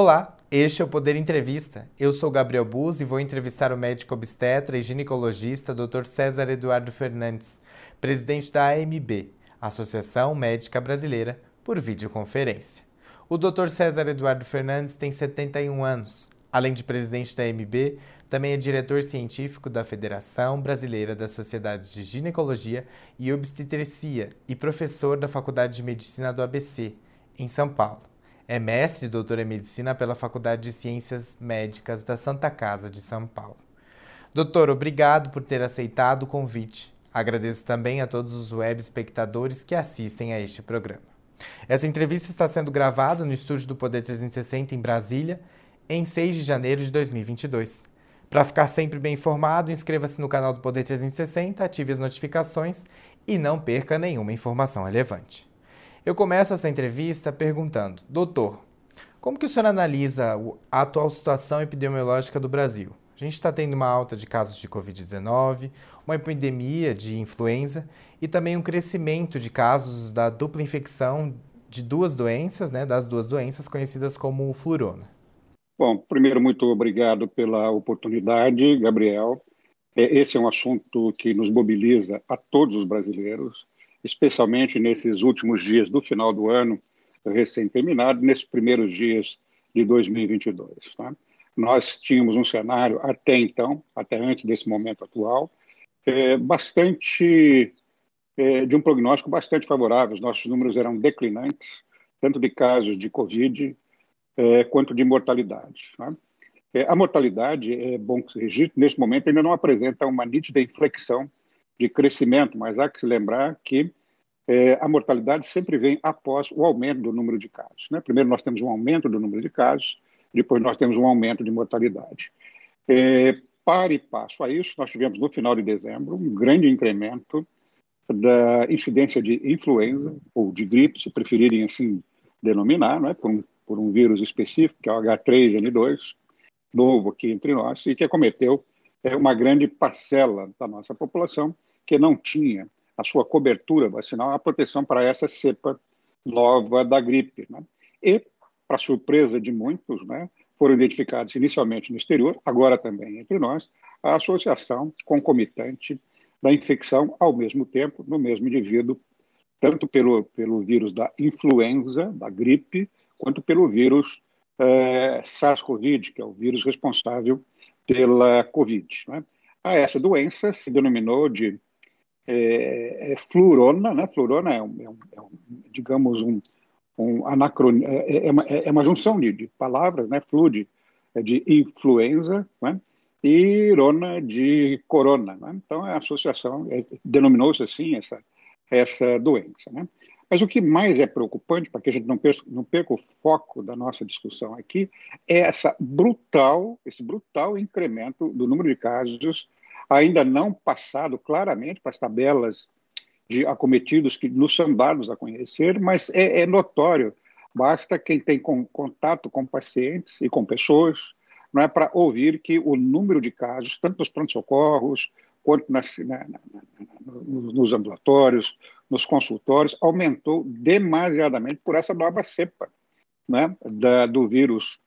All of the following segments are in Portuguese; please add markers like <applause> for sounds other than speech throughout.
Olá, este é o Poder Entrevista. Eu sou Gabriel Buz e vou entrevistar o médico obstetra e ginecologista Dr. César Eduardo Fernandes, presidente da AMB, Associação Médica Brasileira, por videoconferência. O Dr. César Eduardo Fernandes tem 71 anos. Além de presidente da AMB, também é diretor científico da Federação Brasileira das Sociedades de Ginecologia e Obstetricia e professor da Faculdade de Medicina do ABC, em São Paulo. É mestre e doutor em medicina pela Faculdade de Ciências Médicas da Santa Casa de São Paulo. Doutor, obrigado por ter aceitado o convite. Agradeço também a todos os web espectadores que assistem a este programa. Essa entrevista está sendo gravada no estúdio do Poder 360 em Brasília, em 6 de janeiro de 2022. Para ficar sempre bem informado, inscreva-se no canal do Poder 360, ative as notificações e não perca nenhuma informação relevante. Eu começo essa entrevista perguntando, doutor, como que o senhor analisa a atual situação epidemiológica do Brasil? A gente está tendo uma alta de casos de Covid-19, uma epidemia de influenza e também um crescimento de casos da dupla infecção de duas doenças, né, das duas doenças conhecidas como flurona. Bom, primeiro, muito obrigado pela oportunidade, Gabriel. É, esse é um assunto que nos mobiliza a todos os brasileiros especialmente nesses últimos dias do final do ano recém-terminado, nesses primeiros dias de 2022. Tá? Nós tínhamos um cenário até então, até antes desse momento atual, é, bastante é, de um prognóstico bastante favorável. Os nossos números eram declinantes, tanto de casos de Covid é, quanto de mortalidade. Tá? É, a mortalidade, é bom que se registre, nesse momento ainda não apresenta uma nítida inflexão de crescimento, mas há que se lembrar que é, a mortalidade sempre vem após o aumento do número de casos. Né? Primeiro nós temos um aumento do número de casos, depois nós temos um aumento de mortalidade. É, para e passo a isso, nós tivemos no final de dezembro um grande incremento da incidência de influenza, ou de gripe, se preferirem assim denominar, né? por, um, por um vírus específico, que é o H3N2, novo aqui entre nós, e que acometeu é, uma grande parcela da nossa população, que não tinha a sua cobertura vacinal, a proteção para essa cepa nova da gripe. Né? E, para surpresa de muitos, né, foram identificados inicialmente no exterior, agora também entre nós, a associação concomitante da infecção ao mesmo tempo no mesmo indivíduo, tanto pelo, pelo vírus da influenza, da gripe, quanto pelo vírus é, SARS-CoV, que é o vírus responsável pela Covid. Né? A essa doença se denominou de é, é flurona, né? Flurona é, um, é, um, é um digamos, um, um. É, é, é, é uma junção de, de palavras, né? Flu de, influenza, né? e rona de corona. Né? Então, a associação denominou-se assim essa, essa doença. Né? Mas o que mais é preocupante, para que a gente não perca, não perca, o foco da nossa discussão aqui, é essa brutal, esse brutal incremento do número de casos ainda não passado claramente para as tabelas de acometidos que nos são dados a conhecer, mas é, é notório. Basta quem tem com, contato com pacientes e com pessoas, não é para ouvir que o número de casos, tanto nos pronto-socorros quanto nas, na, na, na, nos ambulatórios, nos consultórios, aumentou demasiadamente por essa nova cepa né, da, do vírus,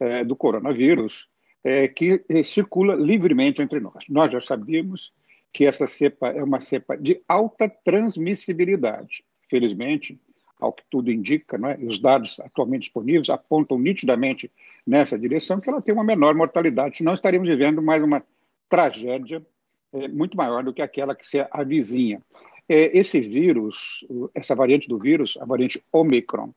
é, do coronavírus, é, que circula livremente entre nós. Nós já sabíamos que essa cepa é uma cepa de alta transmissibilidade. Felizmente, ao que tudo indica, né, os dados atualmente disponíveis apontam nitidamente nessa direção, que ela tem uma menor mortalidade, senão estaríamos vivendo mais uma tragédia é, muito maior do que aquela que se avizinha. É, esse vírus, essa variante do vírus, a variante Omicron,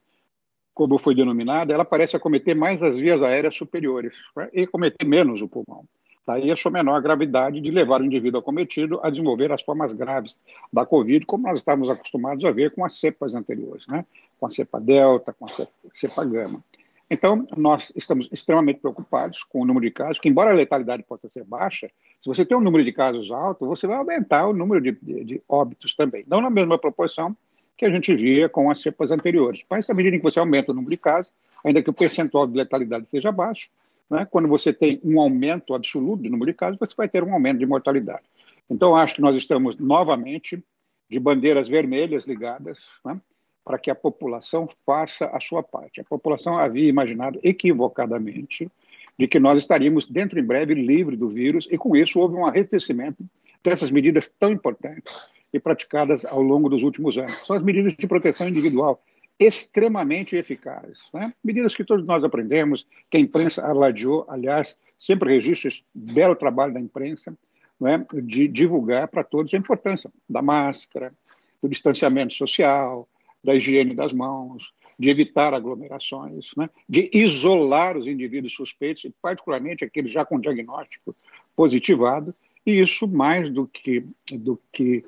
como foi denominada, ela parece acometer mais as vias aéreas superiores né, e cometer menos o pulmão. Daí a sua menor gravidade de levar o indivíduo acometido a desenvolver as formas graves da Covid, como nós estávamos acostumados a ver com as cepas anteriores, né? com a cepa Delta, com a cepa, cepa Gama. Então, nós estamos extremamente preocupados com o número de casos, que embora a letalidade possa ser baixa, se você tem um número de casos alto, você vai aumentar o número de, de, de óbitos também. Não na mesma proporção que a gente via com as cepas anteriores. Mas, à medida que você aumenta o número de casos, ainda que o percentual de letalidade seja baixo, né, quando você tem um aumento absoluto do número de casos, você vai ter um aumento de mortalidade. Então, acho que nós estamos novamente de bandeiras vermelhas ligadas, né, para que a população faça a sua parte. A população havia imaginado equivocadamente de que nós estaríamos, dentro em breve, livre do vírus, e com isso houve um arrefecimento dessas medidas tão importantes e praticadas ao longo dos últimos anos. São as medidas de proteção individual extremamente eficazes. Né? Medidas que todos nós aprendemos, que a imprensa alardeou, aliás, sempre registro esse belo trabalho da imprensa, né, de divulgar para todos a importância da máscara, do distanciamento social, da higiene das mãos, de evitar aglomerações, né, de isolar os indivíduos suspeitos, e particularmente aqueles já com diagnóstico positivado, e isso mais do que, do que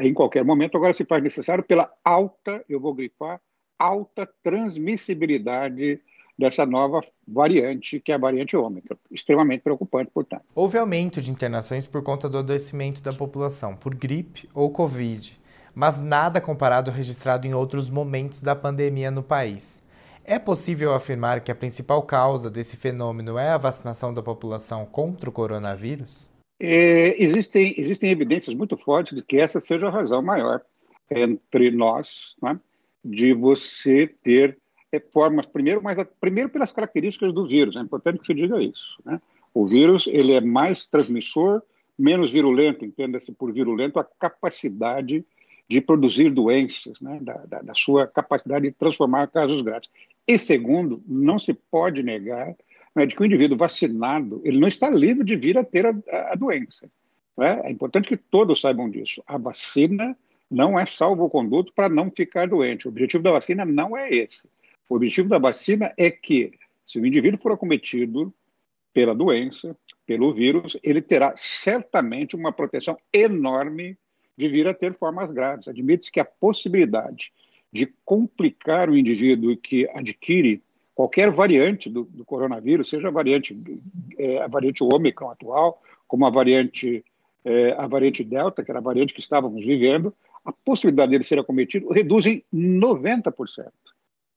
em qualquer momento agora se faz necessário pela alta, eu vou grifar, alta transmissibilidade dessa nova variante, que é a variante ômicron. Extremamente preocupante, portanto. Houve aumento de internações por conta do adoecimento da população por gripe ou Covid, mas nada comparado ao registrado em outros momentos da pandemia no país. É possível afirmar que a principal causa desse fenômeno é a vacinação da população contra o coronavírus? É, existem, existem evidências muito fortes de que essa seja a razão maior entre nós, né, de você ter é, formas, primeiro, mas primeiro pelas características do vírus, é importante que se diga isso. Né? O vírus ele é mais transmissor, menos virulento, entenda-se por virulento a capacidade de produzir doenças, né? da, da, da, sua capacidade de transformar casos graves. E segundo, não se pode negar né, de que o indivíduo vacinado ele não está livre de vir a ter a, a, a doença. Né? É importante que todos saibam disso. A vacina não é salvo-conduto para não ficar doente. O objetivo da vacina não é esse. O objetivo da vacina é que, se o indivíduo for acometido pela doença, pelo vírus, ele terá certamente uma proteção enorme de vir a ter formas graves. Admite-se que a possibilidade de complicar o indivíduo que adquire qualquer variante do, do coronavírus, seja a variante, é, a variante Ômicron atual, como a variante, é, a variante Delta, que era a variante que estávamos vivendo, a possibilidade dele ser acometido reduz em 90%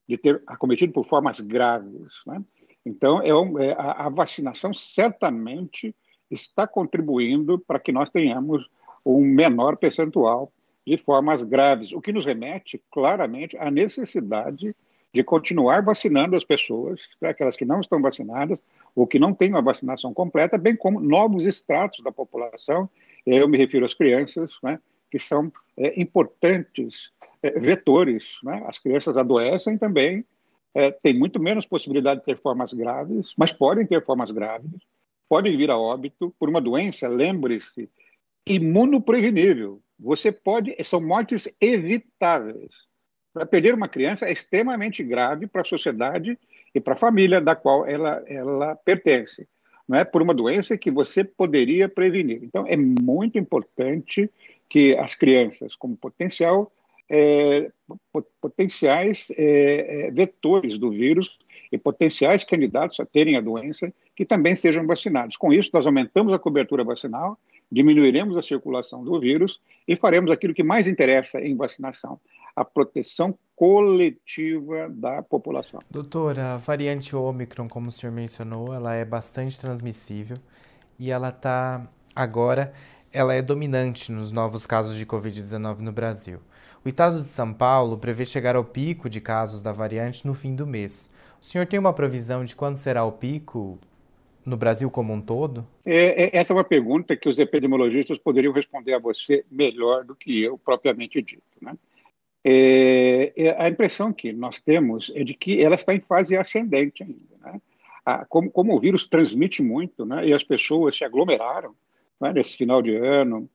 de ter acometido por formas graves. Né? Então, é, um, é a, a, vacinação certamente está contribuindo para que nós tenhamos um menor percentual de formas graves, o que nos remete claramente à necessidade de continuar vacinando as pessoas, né, aquelas que não estão vacinadas ou que não têm uma vacinação completa, bem como novos estratos da população. Eu me refiro às crianças, né, que são é, importantes é, vetores. Né? As crianças adoecem também, é, têm muito menos possibilidade de ter formas graves, mas podem ter formas graves, podem vir a óbito por uma doença, lembre-se, imunoprevenível. Você pode, são mortes evitáveis. Para perder uma criança é extremamente grave para a sociedade e para a família da qual ela, ela pertence. Não é por uma doença que você poderia prevenir. Então, é muito importante que as crianças, como potencial, é, potenciais é, é, vetores do vírus e potenciais candidatos a terem a doença, que também sejam vacinados. Com isso, nós aumentamos a cobertura vacinal, diminuiremos a circulação do vírus e faremos aquilo que mais interessa em vacinação, a proteção coletiva da população. Doutora, a variante Ômicron, como o senhor mencionou, ela é bastante transmissível e ela está agora ela é dominante nos novos casos de Covid-19 no Brasil. O estado de São Paulo prevê chegar ao pico de casos da variante no fim do mês. O senhor tem uma previsão de quando será o pico no Brasil como um todo? É, é, essa é uma pergunta que os epidemiologistas poderiam responder a você melhor do que eu propriamente dito. Né? É, é a impressão que nós temos é de que ela está em fase ascendente ainda. Né? como, como, o vírus transmite muito né, e as pessoas se aglomeraram, é? nesse final de ano,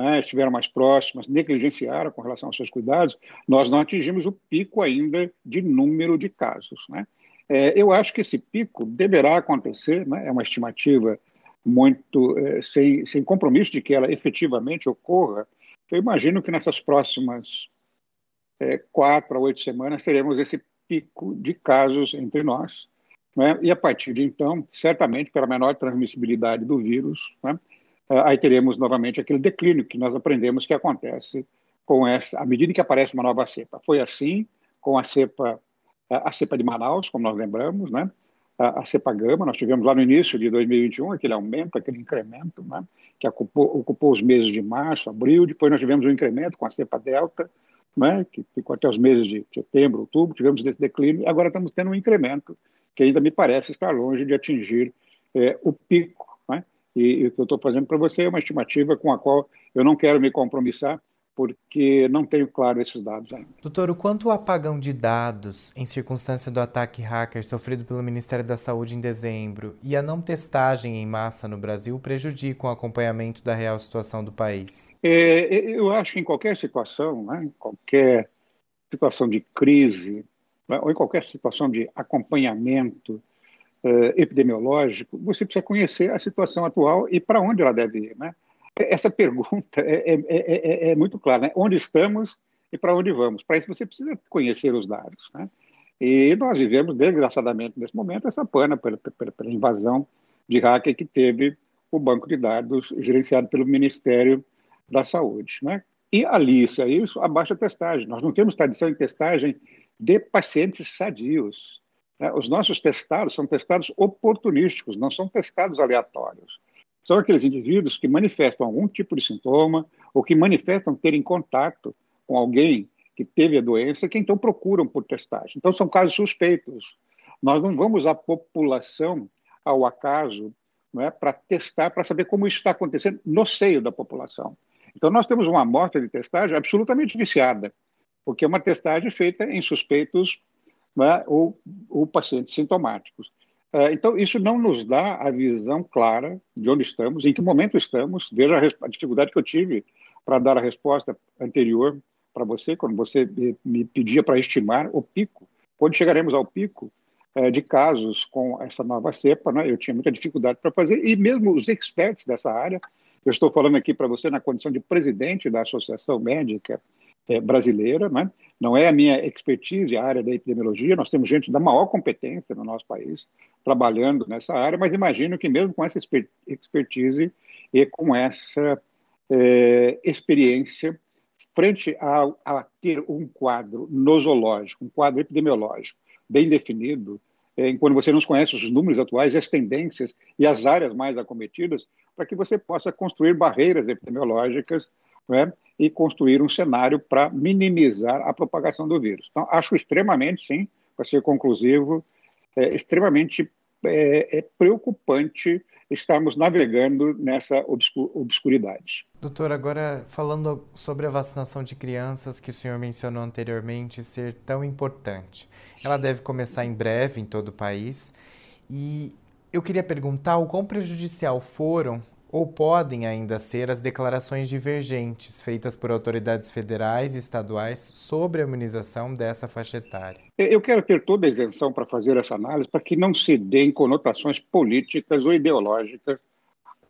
é? estiveram mais próximas, negligenciaram com relação aos seus cuidados, nós não atingimos o pico ainda de número de casos. Né? É, eu acho que esse pico deverá acontecer, né? é uma estimativa muito é, sem, sem compromisso de que ela efetivamente ocorra. Eu imagino que nessas próximas é, quatro a oito semanas teremos esse pico de casos entre nós. Né? E a partir de então, certamente, pela menor transmissibilidade do vírus, né? Ah, aí teremos novamente aquele declínio que nós aprendemos que acontece com essa, à medida que aparece uma nova cepa. Foi assim com a cepa, a cepa de Manaus, como nós lembramos, né? a, a cepa gama. Nós tivemos lá no início de 2021 aquele aumento, aquele incremento, né, que ocupou, ocupou, os meses de março, abril. Depois nós tivemos um incremento com a cepa delta, né, que ficou até os meses de setembro, outubro. Tivemos esse declínio agora estamos tendo um incremento que ainda me parece estar longe de atingir é, o pico. Né? E, e o que eu estou fazendo para você é uma estimativa com a qual eu não quero me compromissar, porque não tenho claro esses dados ainda. Doutor, o quanto o apagão de dados em circunstância do ataque hacker sofrido pelo Ministério da Saúde em dezembro e a não testagem em massa no Brasil prejudicam o acompanhamento da real situação do país? É, eu acho que em qualquer situação, né, em qualquer situação de crise, né, ou em qualquer situação de acompanhamento uh, epidemiológico, você precisa conhecer a situação atual e para onde ela deve ir. Né? Essa pergunta é, é, é, é muito clara, né? onde estamos e para onde vamos. Para isso você precisa conhecer os dados. Né? E nós vivemos, desgraçadamente, nesse momento, essa pana pela, pela, pela invasão de hacker que teve o banco de dados gerenciado pelo Ministério da Saúde. Né? E alice a isso a baixa testagem. Nós não temos tradição em testagem de pacientes sadios. Né? Os nossos testados são testados oportunísticos, não são testados aleatórios são aqueles indivíduos que manifestam algum tipo de sintoma ou que manifestam terem contato com alguém que teve a doença, que então procuram por testagem. Então, são casos suspeitos. Nós não vamos a população ao acaso é, para testar, para saber como isso está acontecendo no seio da população. Então, nós temos uma amostra de testagem absolutamente viciada, porque é uma testagem feita em suspeitos é, ou, ou pacientes sintomáticos. É, então, isso não nos dá a visão clara de onde estamos, em que momento estamos. Veja a, dificuldade que eu tive para dar a resposta anterior para você, quando você me pedia para estimar o pico. Quando chegaremos ao pico é, de casos com essa nova cepa, né, eu tinha muita dificuldade para fazer, e mesmo os experts dessa área, eu estou falando aqui para você na condição de presidente da Associação Médica é, brasileira, né? não é a minha expertise a área da epidemiologia, nós temos gente da maior competência no nosso país trabalhando nessa área, mas imagino que mesmo com essa expertise e com essa é, experiência, frente a, a, ter um quadro nosológico, um quadro epidemiológico bem definido, é, quando você não conhece os números atuais, as tendências e as áreas mais acometidas, para que você possa construir barreiras epidemiológicas né, e construir um cenário para minimizar a propagação do vírus. Então, acho extremamente, sim, para ser conclusivo, é, extremamente é, é preocupante estarmos navegando nessa obscuridade. Doutor, agora falando sobre a vacinação de crianças que o senhor mencionou anteriormente ser tão importante. Ela deve começar em breve em todo o país e eu queria perguntar o quão prejudicial foram ou podem ainda ser as declarações divergentes feitas por autoridades federais e estaduais sobre a imunização dessa faixa etária? Eu quero ter toda a isenção para fazer essa análise para que não se deem conotações políticas ou ideológicas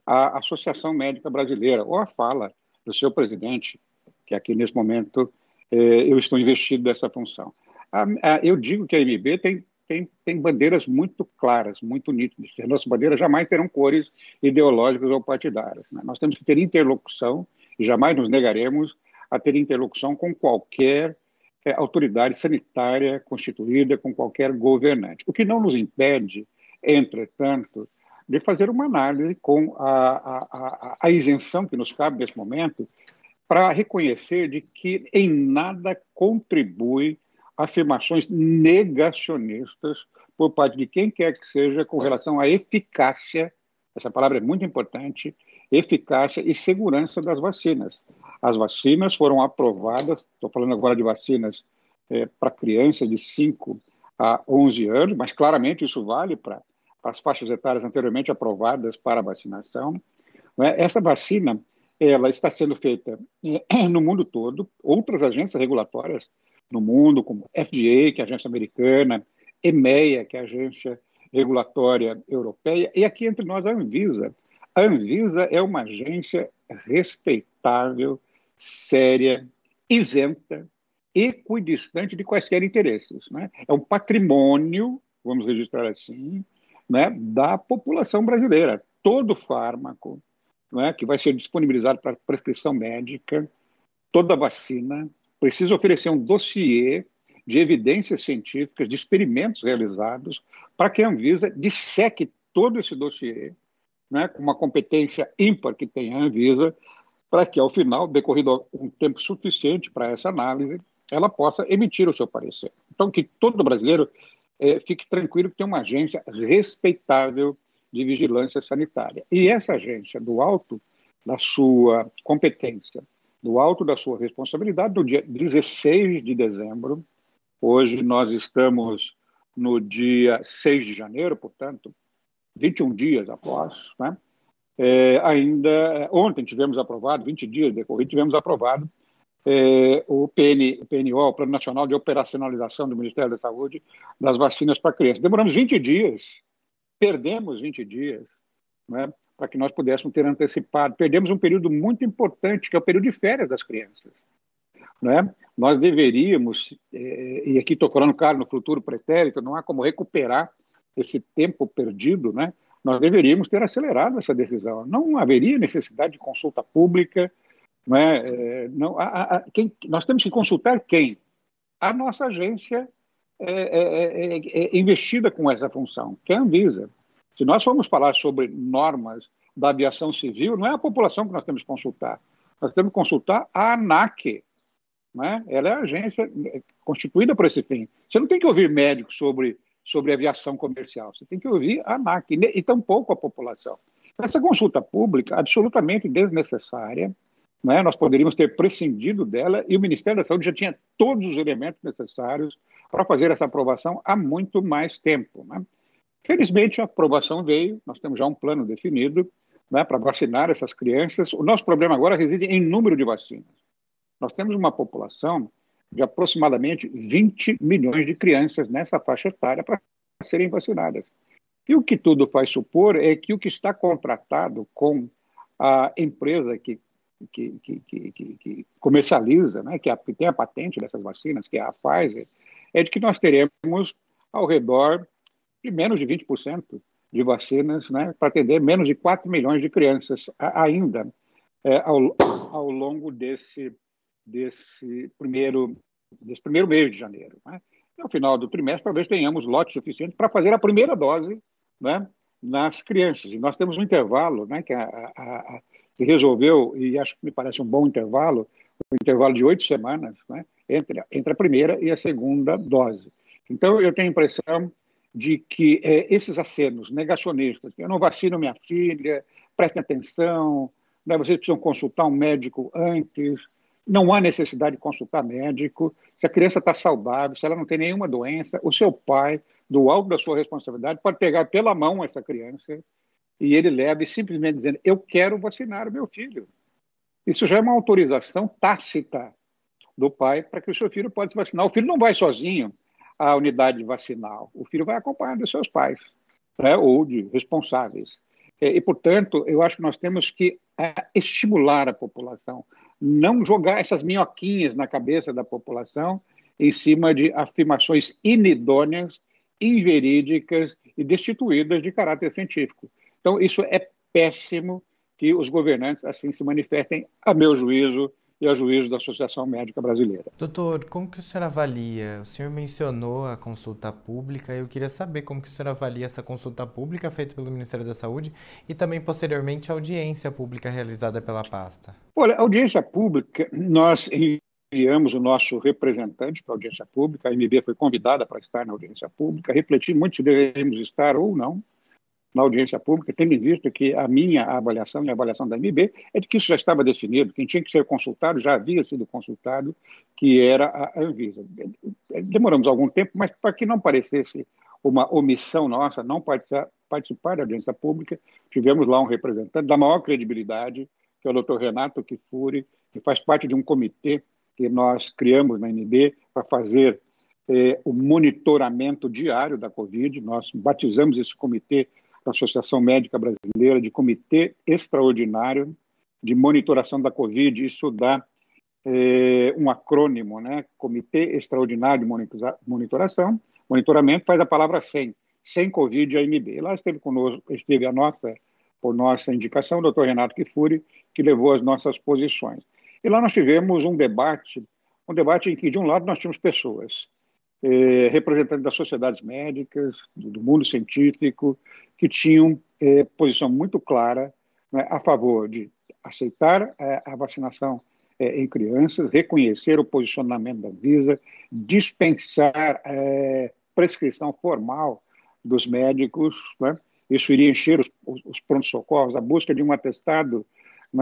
à Associação Médica Brasileira ou à fala do seu presidente, que aqui nesse momento eh, eu estou investido dessa função. eu digo que a MB tem tem, tem bandeiras muito claras, muito nítidas. As nossas bandeiras jamais terão cores ideológicas ou partidárias. Né? Nós temos que ter interlocução e jamais nos negaremos a ter interlocução com qualquer é, autoridade sanitária constituída, com qualquer governante. O que não nos impede, entretanto, de fazer uma análise com a, a, a, isenção que nos cabe nesse momento para reconhecer de que em nada contribui afirmações negacionistas por parte de quem quer que seja com relação à eficácia, essa palavra é muito importante, eficácia e segurança das vacinas. As vacinas foram aprovadas, estou falando agora de vacinas é, para crianças de 5 a 11 anos, mas claramente isso vale para as faixas etárias anteriormente aprovadas para vacinação. É? Essa vacina ela está sendo feita é, <clears throat> no mundo todo, outras agências regulatórias no mundo, como FDA, que é a agência americana, EMEA, que é a agência regulatória europeia, e aqui entre nós a Anvisa. A Anvisa é uma agência respeitável, séria, isenta, equidistante de quaisquer interesses. Né? É um patrimônio, vamos registrar assim, né, da população brasileira. Todo fármaco né, que vai ser disponibilizado para prescrição médica, toda vacina, precisa oferecer um dossiê de evidências científicas, de experimentos realizados, para que a Anvisa disseque todo esse dossiê, né, com uma competência ímpar que tem a Anvisa, para que, ao final, decorrido um tempo suficiente para essa análise, ela possa emitir o seu parecer. Então, que todo brasileiro é, fique tranquilo que tem uma agência respeitável de vigilância sanitária. E essa agência, do alto da sua competência, do alto da sua responsabilidade, no dia 16 de dezembro, hoje nós estamos no dia 6 de janeiro, portanto, 21 dias após, né? É, ainda ontem tivemos aprovado, 20 dias decorridos, tivemos aprovado é, o, PN, o PNO, o Plano Nacional de Operacionalização do Ministério da Saúde das vacinas para crianças. Demoramos 20 dias, perdemos 20 dias, né, para que nós pudéssemos ter antecipado. Perdemos um período muito importante, que é o período de férias das crianças. Né? Nós deveríamos, é, e aqui estou falando, claro, no futuro pretérito, não há como recuperar esse tempo perdido, né? nós deveríamos ter acelerado essa decisão. Não haveria necessidade de consulta pública, não é? é, não, a, a, quem, nós temos que consultar quem? A nossa agência é, é, é, investida com essa função, que é a Anvisa. Se nós formos falar sobre normas da aviação civil, não é a população que nós temos que consultar. Nós temos que consultar a ANAC. Né? Ela é a agência constituída por esse fim. Você não tem que ouvir médicos sobre, sobre aviação comercial, você tem que ouvir a ANAC, e tampouco a população. Essa consulta pública, absolutamente desnecessária, né? Nós poderíamos ter prescindido dela e o Ministério da Saúde já tinha todos os elementos necessários para fazer essa aprovação há muito mais tempo. Né? Felizmente, a aprovação veio, nós temos já um plano definido né, para vacinar essas crianças. O nosso problema agora reside em número de vacinas. Nós temos uma população de aproximadamente 20 milhões de crianças nessa faixa etária para serem vacinadas. E o que tudo faz supor é que o que está contratado com a empresa que que, que, que, que comercializa, né, que, a, que tem a patente dessas vacinas, que é a Pfizer, é de que nós teremos ao redor de menos de 20% de vacinas né, para atender menos de 4 milhões de crianças ainda é, ao, ao longo desse, desse, primeiro, desse primeiro mês de janeiro. Né? E ao final do trimestre, talvez tenhamos lote suficiente para fazer a primeira dose né, nas crianças. E nós temos um intervalo né, que a, a, se resolveu, e acho que me parece um bom intervalo, um intervalo de oito semanas, né, entre, entre a primeira e a segunda dose. Então, eu tenho a impressão de que é, esses acenos negacionistas, eu não vacino minha filha, prestem atenção, né, vocês precisam consultar um médico antes, não há necessidade de consultar médico, se a criança está saudável, se ela não tem nenhuma doença, o seu pai, do alto da sua responsabilidade, pode pegar pela mão essa criança e ele leva e simplesmente dizendo: Eu quero vacinar o meu filho. Isso já é uma autorização tácita do pai para que o seu filho possa se vacinar. O filho não vai sozinho à unidade vacinal, o filho vai acompanhado dos seus pais né, ou de responsáveis. É, e, portanto, eu acho que nós temos que é, estimular a população, não jogar essas minhoquinhas na cabeça da população em cima de afirmações inidôneas, inverídicas e destituídas de caráter científico. Então, isso é péssimo que os governantes assim se manifestem, a meu juízo e a juízo da Associação Médica Brasileira. Doutor, como que o senhor avalia? O senhor mencionou a consulta pública, eu queria saber como que o senhor avalia essa consulta pública feita pelo Ministério da Saúde e também, posteriormente, a audiência pública realizada pela pasta. Olha, a audiência pública, nós enviamos o nosso representante para a audiência pública, a MB foi convidada para estar na audiência pública, refletir muito se devemos estar ou não, na audiência pública, tendo em vista que a minha avaliação e a avaliação da MB é de que isso já estava definido, quem tinha que ser consultado já havia sido consultado, que era a Anvisa. Demoramos algum tempo, mas para que não parecesse uma omissão nossa, não participar, participar da audiência pública, tivemos lá um representante da maior credibilidade, que é o Dr. Renato Kifuri, que faz parte de um comitê que nós criamos na NB para fazer eh, o monitoramento diário da Covid. Nós batizamos esse comitê da Associação Médica Brasileira de Comitê Extraordinário de Monitoração da Covid. Isso dá é, um acrônimo, né? Comitê Extraordinário de Monitoração. Monitoramento faz a palavra 100, sem Covid AMB. E lá esteve conosco, esteve a nossa, por nossa indicação, o doutor Renato Kifuri, que levou as nossas posições. E lá nós tivemos um debate, um debate em que, de um lado, nós tínhamos pessoas eh, representantes das sociedades médicas, do mundo científico, que tinham eh, posição muito clara né, a favor de aceitar eh, a vacinação eh, em crianças, reconhecer o posicionamento da Visa, dispensar eh, prescrição formal dos médicos, né? isso iria encher os, os prontos-socorros, a busca de um atestado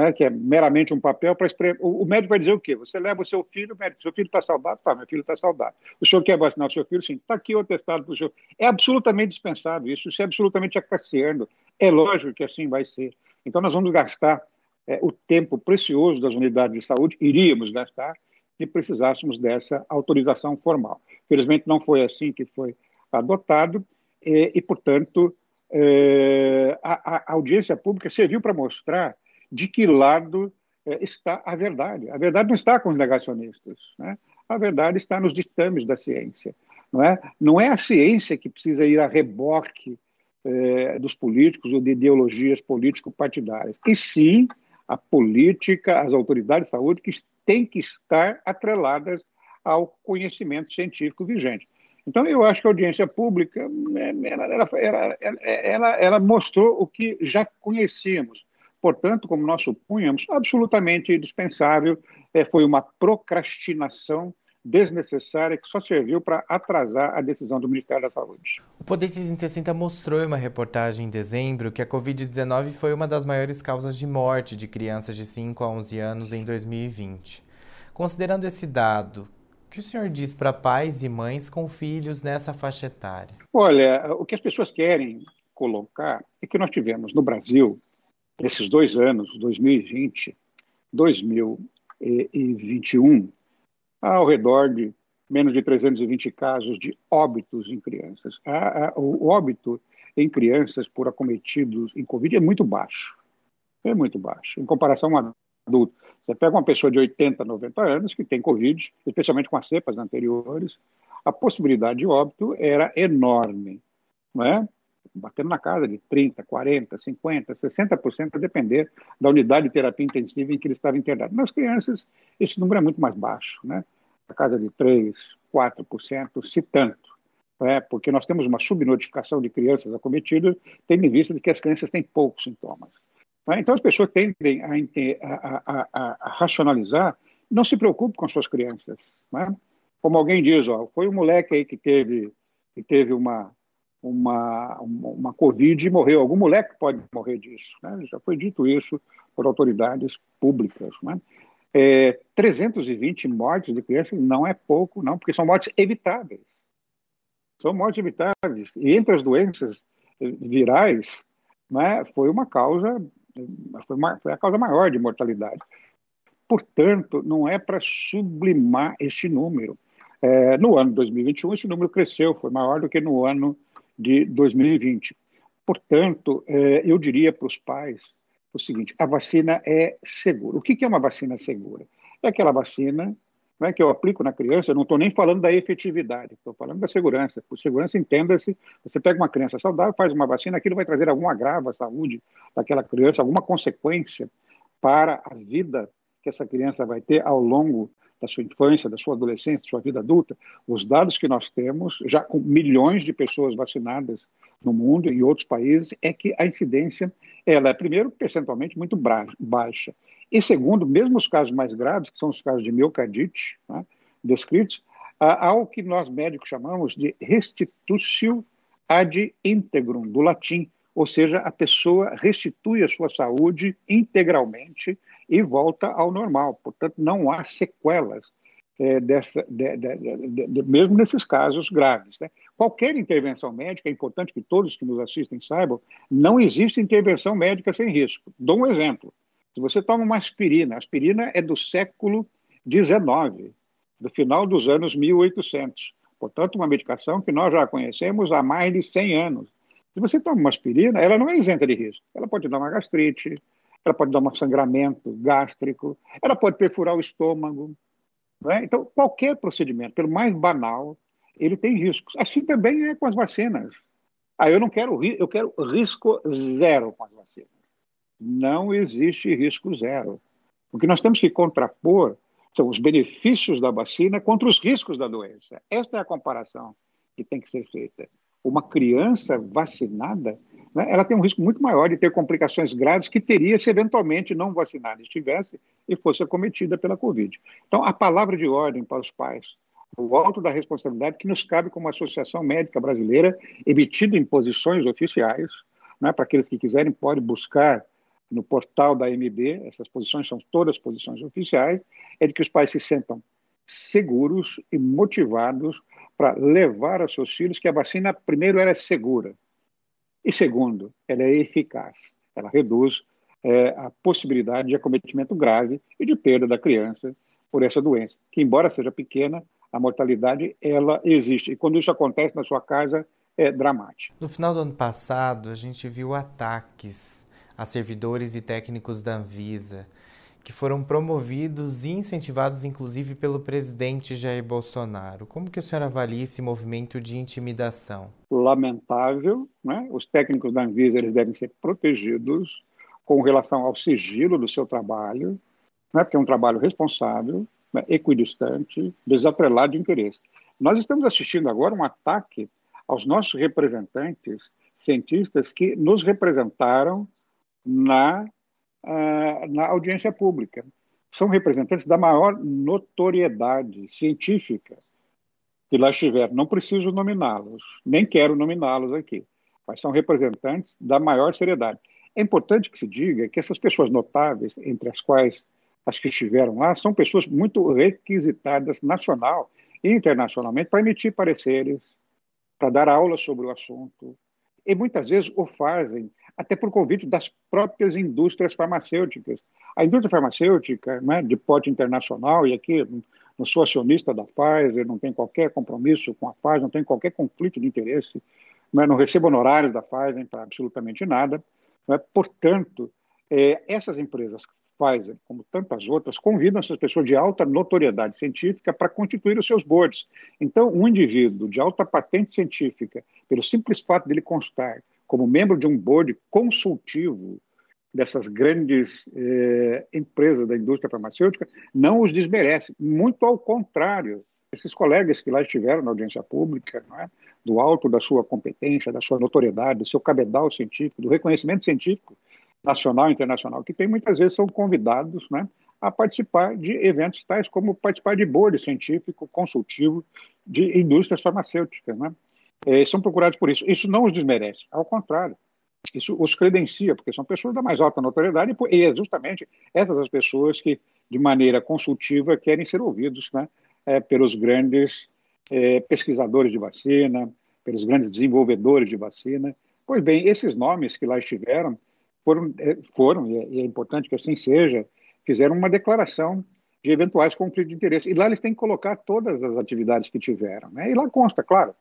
é? que é meramente um papel para o, o médico vai dizer o quê? Você leva o seu filho, o médico, seu filho está saudável? Tá, meu filho está saudável. O senhor quer vacinar o seu filho? Sim, está aqui o atestado do senhor. É absolutamente dispensável isso, isso é absolutamente acaciando. É lógico que assim vai ser. Então nós vamos gastar é, o tempo precioso das unidades de saúde, iríamos gastar, se precisássemos dessa autorização formal. Felizmente não foi assim que foi adotado e, e portanto, é, a, a audiência pública serviu para mostrar de que lado é, está a verdade. A verdade não está com os negacionistas, né? a verdade está nos ditames da ciência. Não é, não é a ciência que precisa ir a reboque é, dos políticos ou de ideologias político-partidárias, e sim a política, as autoridades de saúde que têm que estar atreladas ao conhecimento científico vigente. Então, eu acho que a audiência pública é, ela, ela, ela, ela mostrou o que já conhecíamos, Portanto, como nós supunhamos, absolutamente dispensável, é, foi uma procrastinação desnecessária que só serviu para atrasar a decisão do Ministério da Saúde. O Poder 360 mostrou em uma reportagem em dezembro que a Covid-19 foi uma das maiores causas de morte de crianças de 5 a 11 anos em 2020. Considerando esse dado, o que o senhor diz para pais e mães com filhos nessa faixa etária? Olha, o que as pessoas querem colocar é que nós tivemos no Brasil nesses dois anos, 2020, 2021, ao redor de menos de 320 casos de óbitos em crianças. O óbito em crianças por acometidos em Covid é muito baixo. É muito baixo, em comparação a adulto. Você pega uma pessoa de 80, 90 anos que tem Covid, especialmente com as cepas anteriores, a possibilidade de óbito era enorme. Não é? Batendo na casa de 30%, 40%, 50%, 60%, a depender da unidade de terapia intensiva em que ele estava internado. Nas crianças, esse número é muito mais baixo, né? a casa de 3%, 4%, se tanto. É, porque nós temos uma subnotificação de crianças acometidas, tendo em vista de que as crianças têm poucos sintomas. É? Então, as pessoas tendem a, a, a, a, racionalizar, não se preocupe com suas crianças. É? Como alguém diz, ó, foi um moleque aí que teve, que teve uma, uma, uma, uma Covid e morreu. Algum moleque pode morrer disso. Né? Já foi dito isso por autoridades públicas. Né? É, 320 mortes de crianças não é pouco, não, porque são mortes evitáveis. São mortes evitáveis. E entre as doenças virais, né, foi uma causa, foi, uma, foi a causa maior de mortalidade. Portanto, não é para sublimar este número. É, no ano de 2021, esse número cresceu, foi maior do que no ano de 2020. Portanto, é, eu diria para os pais o seguinte: a vacina é segura. O que é uma vacina segura? É aquela vacina é que eu aplico na criança, eu não estou nem falando da efetividade, estou falando da segurança. Por segurança, entenda-se, você pega uma criança saudável, faz uma vacina, aquilo vai trazer algum agravo à saúde daquela criança, alguma consequência para a vida que essa criança vai ter ao longo da sua infância, da sua adolescência, da sua vida adulta, os dados que nós temos, já com milhões de pessoas vacinadas no mundo e em outros países, é que a incidência ela é, primeiro, percentualmente muito baixa. E segundo, mesmo os casos mais graves, que são os casos de miocardite, né, descritos, há o que nós médicos chamamos de restitutio ad integrum, do latim, ou seja, a pessoa restitui a sua saúde integralmente e volta ao normal. Portanto, não há sequelas é, dessa, de, de, de, mesmo nesses casos graves. Né? Qualquer intervenção médica, é importante que todos que nos assistem saibam, não existe intervenção médica sem risco. Dou um exemplo. Se você toma uma aspirina, a aspirina é do século XIX, do final dos anos 1800. Portanto, uma medicação que nós já conhecemos há mais de 100 anos. Se você toma uma aspirina, ela não é isenta de risco. Ela pode dar uma gastrite, ela pode dar um sangramento gástrico, ela pode perfurar o estômago. Né? Então, qualquer procedimento, pelo mais banal, ele tem riscos. Assim também é com as vacinas. Ah, eu não quero, eu quero risco zero com as vacinas. Não existe risco zero. O que nós temos que contrapor São os benefícios da vacina contra os riscos da doença. Esta é a comparação que tem que ser feita. Uma criança vacinada, né, ela tem um risco muito maior de ter complicações graves que teria se eventualmente não vacinada estivesse e fosse acometida pela Covid. Então, a palavra de ordem para os pais, o alto da responsabilidade que nos cabe como Associação Médica Brasileira, emitida em posições oficiais, né, para aqueles que quiserem, podem buscar no portal da MB, essas posições são todas posições oficiais, é de que os pais se sentam seguros e motivados para levar aos seus filhos que a vacina, primeiro, ela é segura, e segundo, ela é eficaz. Ela reduz é, a possibilidade de acometimento grave e de perda da criança por essa doença, que, embora seja pequena, a mortalidade ela existe. E quando isso acontece na sua casa, é dramático. No final do ano passado, a gente viu ataques a servidores e técnicos da Anvisa, que foram promovidos e incentivados inclusive pelo presidente Jair Bolsonaro. Como que o senhor avalia esse movimento de intimidação? Lamentável, né? Os técnicos da Anvisa eles devem ser protegidos com relação ao sigilo do seu trabalho, né? Porque é um trabalho responsável, né? equidistante, desatrelado de interesse. Nós estamos assistindo agora um ataque aos nossos representantes cientistas que nos representaram na, na audiência pública. São representantes da maior notoriedade científica que lá estiveram. Não preciso nominá-los, nem quero nominá-los aqui, mas são representantes da maior seriedade. É importante que se diga que essas pessoas notáveis, entre as quais as que estiveram lá, são pessoas muito requisitadas nacional e internacionalmente para emitir pareceres, para dar aulas sobre o assunto. E muitas vezes o fazem até por convite das próprias indústrias farmacêuticas. A indústria farmacêutica, né, de porte internacional, e aqui não sou acionista da Pfizer, não tenho qualquer compromisso com a Pfizer, não tenho qualquer conflito de interesse, né, não recebo honorários da Pfizer para absolutamente nada. Né, portanto, é, essas empresas, Pfizer, como tantas outras, convidam essas pessoas de alta notoriedade científica para constituir os seus boards. Então, um indivíduo de alta patente científica, pelo simples fato dele constar como membro de um board consultivo dessas grandes eh, empresas da indústria farmacêutica, não os desmerece. Muito ao contrário. Esses colegas que lá estiveram na audiência pública, é? do alto da sua competência, da sua notoriedade, do seu cabedal científico, do reconhecimento científico nacional e internacional que tem, muitas vezes são convidados né, a participar de eventos tais como participar de board científico consultivo de indústrias farmacêuticas. Né? É, são procurados por isso. Isso não os desmerece, ao contrário, isso os credencia, porque são pessoas da mais alta notoriedade e é justamente essas as pessoas que, de maneira consultiva, querem ser ouvidos né, é, pelos grandes é, pesquisadores de vacina, pelos grandes desenvolvedores de vacina. Pois bem, esses nomes que lá estiveram foram, foram e é importante que assim seja, fizeram uma declaração de eventuais conflitos de interesse. E lá eles têm que colocar todas as atividades que tiveram. Né? E lá consta, claro,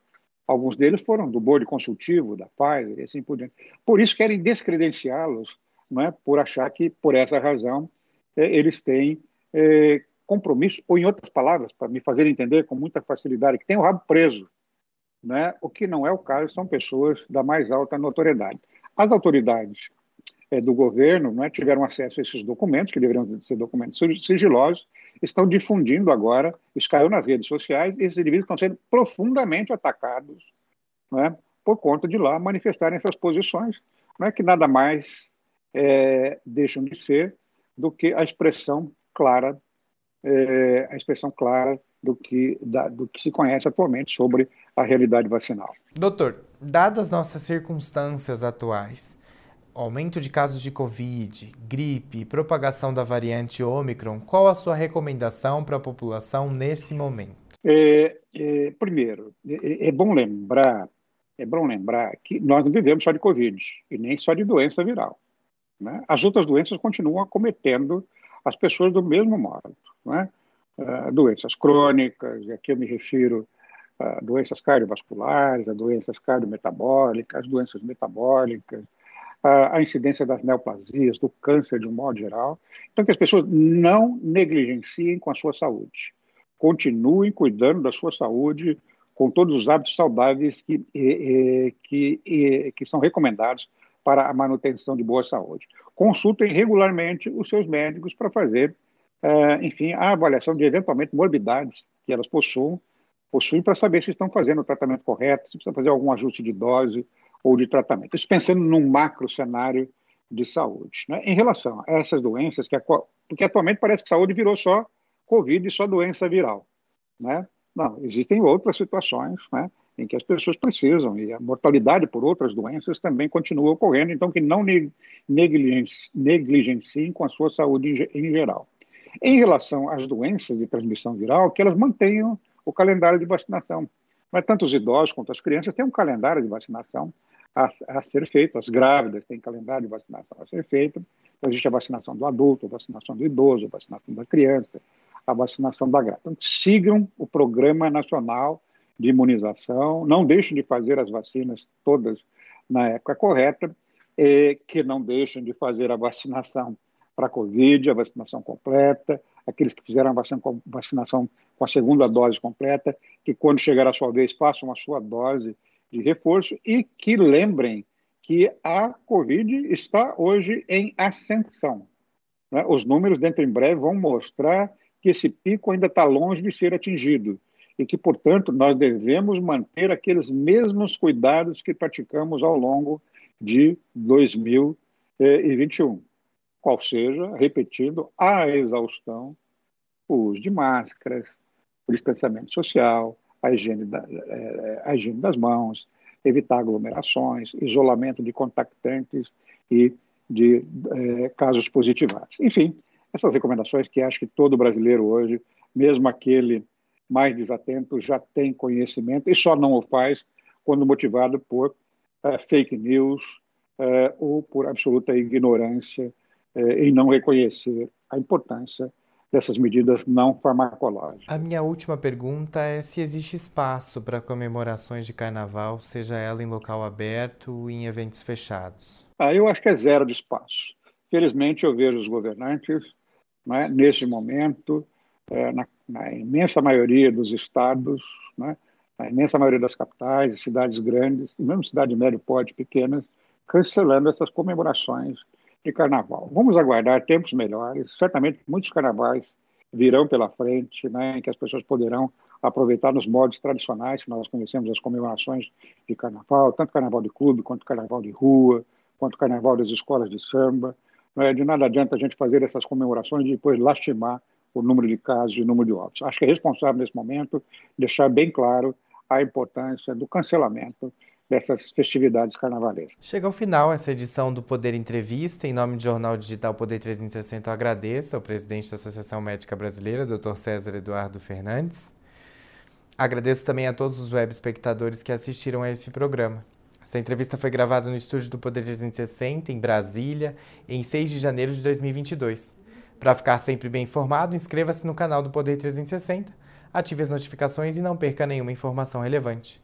Alguns deles foram do board consultivo da Pfizer e assim por diante. Por isso querem descredenciá-los, é? por achar que, por essa razão, é, eles têm é, compromisso, ou em outras palavras, para me fazer entender com muita facilidade, que tem o rabo preso. Né? O que não é o caso, são pessoas da mais alta notoriedade. As autoridades é, do governo né, tiveram acesso a esses documentos, que deveriam ser documentos sigilosos, estão difundindo agora, isso caiu nas redes sociais, e esses indivíduos estão sendo profundamente atacados né, por conta de lá manifestarem essas posições, né, que nada mais é, deixam de ser do que a expressão clara, é, a expressão clara do que, da, do que se conhece atualmente sobre a realidade vacinal. Doutor, dadas nossas circunstâncias atuais, aumento de casos de Covid, gripe e propagação da variante Omicron, qual a sua recomendação para a população nesse momento? É, é, primeiro, é, é, bom lembrar, é bom lembrar que nós não vivemos só de Covid e nem só de doença viral. Né? As outras doenças continuam acometendo as pessoas do mesmo modo. Né? Uh, doenças crônicas, e aqui eu me refiro a doenças cardiovasculares, a doenças cardiometabólicas, doenças metabólicas, a, incidência das neoplasias, do câncer de um modo geral. Então, que as pessoas não negligenciem com a sua saúde. Continuem cuidando da sua saúde com todos os hábitos saudáveis que, que, que são recomendados para a manutenção de boa saúde. Consultem regularmente os seus médicos para fazer é, enfim, a avaliação de eventualmente morbidades que elas possuem, possuem para saber se estão fazendo o tratamento correto, se precisa fazer algum ajuste de dose ou de tratamento. Isso pensando num macro cenário de saúde. Né? Em relação a essas doenças, que porque atualmente parece que saúde virou só Covid e só doença viral. Né? Não, existem outras situações né, em que as pessoas precisam, e a mortalidade por outras doenças também continua ocorrendo, então que não negligenciem com a sua saúde em geral. Em relação às doenças de transmissão viral, que elas mantenham o calendário de vacinação. Mas tanto os idosos quanto as crianças têm um calendário de vacinação a, a ser feito, as grávidas têm calendário de vacinação a ser feito, então, existe a vacinação do adulto, a vacinação do idoso, a vacinação da criança, a vacinação da grávida. Então, sigam o Programa Nacional de Imunização, não deixem de fazer as vacinas todas na época correta, e que não deixem de fazer a vacinação para a Covid, a vacinação completa, aqueles que fizeram a vacinação com a segunda dose completa, que quando chegar a sua vez façam a sua dose de reforço e que lembrem que a Covid está hoje em ascensão. Né? Os números dentro em breve vão mostrar que esse pico ainda está longe de ser atingido e que, portanto, nós devemos manter aqueles mesmos cuidados que praticamos ao longo de 2021. Qual seja, repetindo, a exaustão, o uso de máscaras, o distanciamento social, a higiene, da, é, a higiene das mãos, evitar aglomerações, isolamento de contactantes e de é, casos positivados. Enfim, essas recomendações que acho que todo brasileiro hoje, mesmo aquele mais desatento, já tem conhecimento e só não o faz quando motivado por é, fake news é, ou por absoluta ignorância em não reconhecer a importância dessas medidas não farmacológicas. A minha última pergunta é se existe espaço para comemorações de carnaval, seja ela em local aberto ou em eventos fechados. Ah, eu acho que é zero de espaço. Felizmente, eu vejo os governantes, né, nesse momento, é, na, na, imensa maioria dos estados, né, na imensa maioria das capitais, cidades grandes, mesmo cidade médio porte pequenas, cancelando essas comemorações de carnaval. Vamos aguardar tempos melhores. Certamente muitos carnavais virão pela frente, né, em que as pessoas poderão aproveitar nos modos tradicionais que nós conhecemos as comemorações de carnaval, tanto carnaval de clube quanto carnaval de rua, quanto carnaval das escolas de samba. É, de nada adianta a gente fazer essas comemorações e depois lastimar o número de casos e o número de óbitos. Acho que é responsável nesse momento deixar bem claro a importância do cancelamento dessas festividades carnavalescas. Chega ao final essa edição do Poder Entrevista. Em nome do Jornal Digital Poder 360, eu agradeço ao presidente da Associação Médica Brasileira, Dr. César Eduardo Fernandes. Agradeço também a todos os web espectadores que assistiram a este programa. Essa entrevista foi gravada no estúdio do Poder 360, em Brasília, em 6 de janeiro de 2022. Para ficar sempre bem informado, inscreva-se no canal do Poder 360, ative as notificações e não perca nenhuma informação relevante.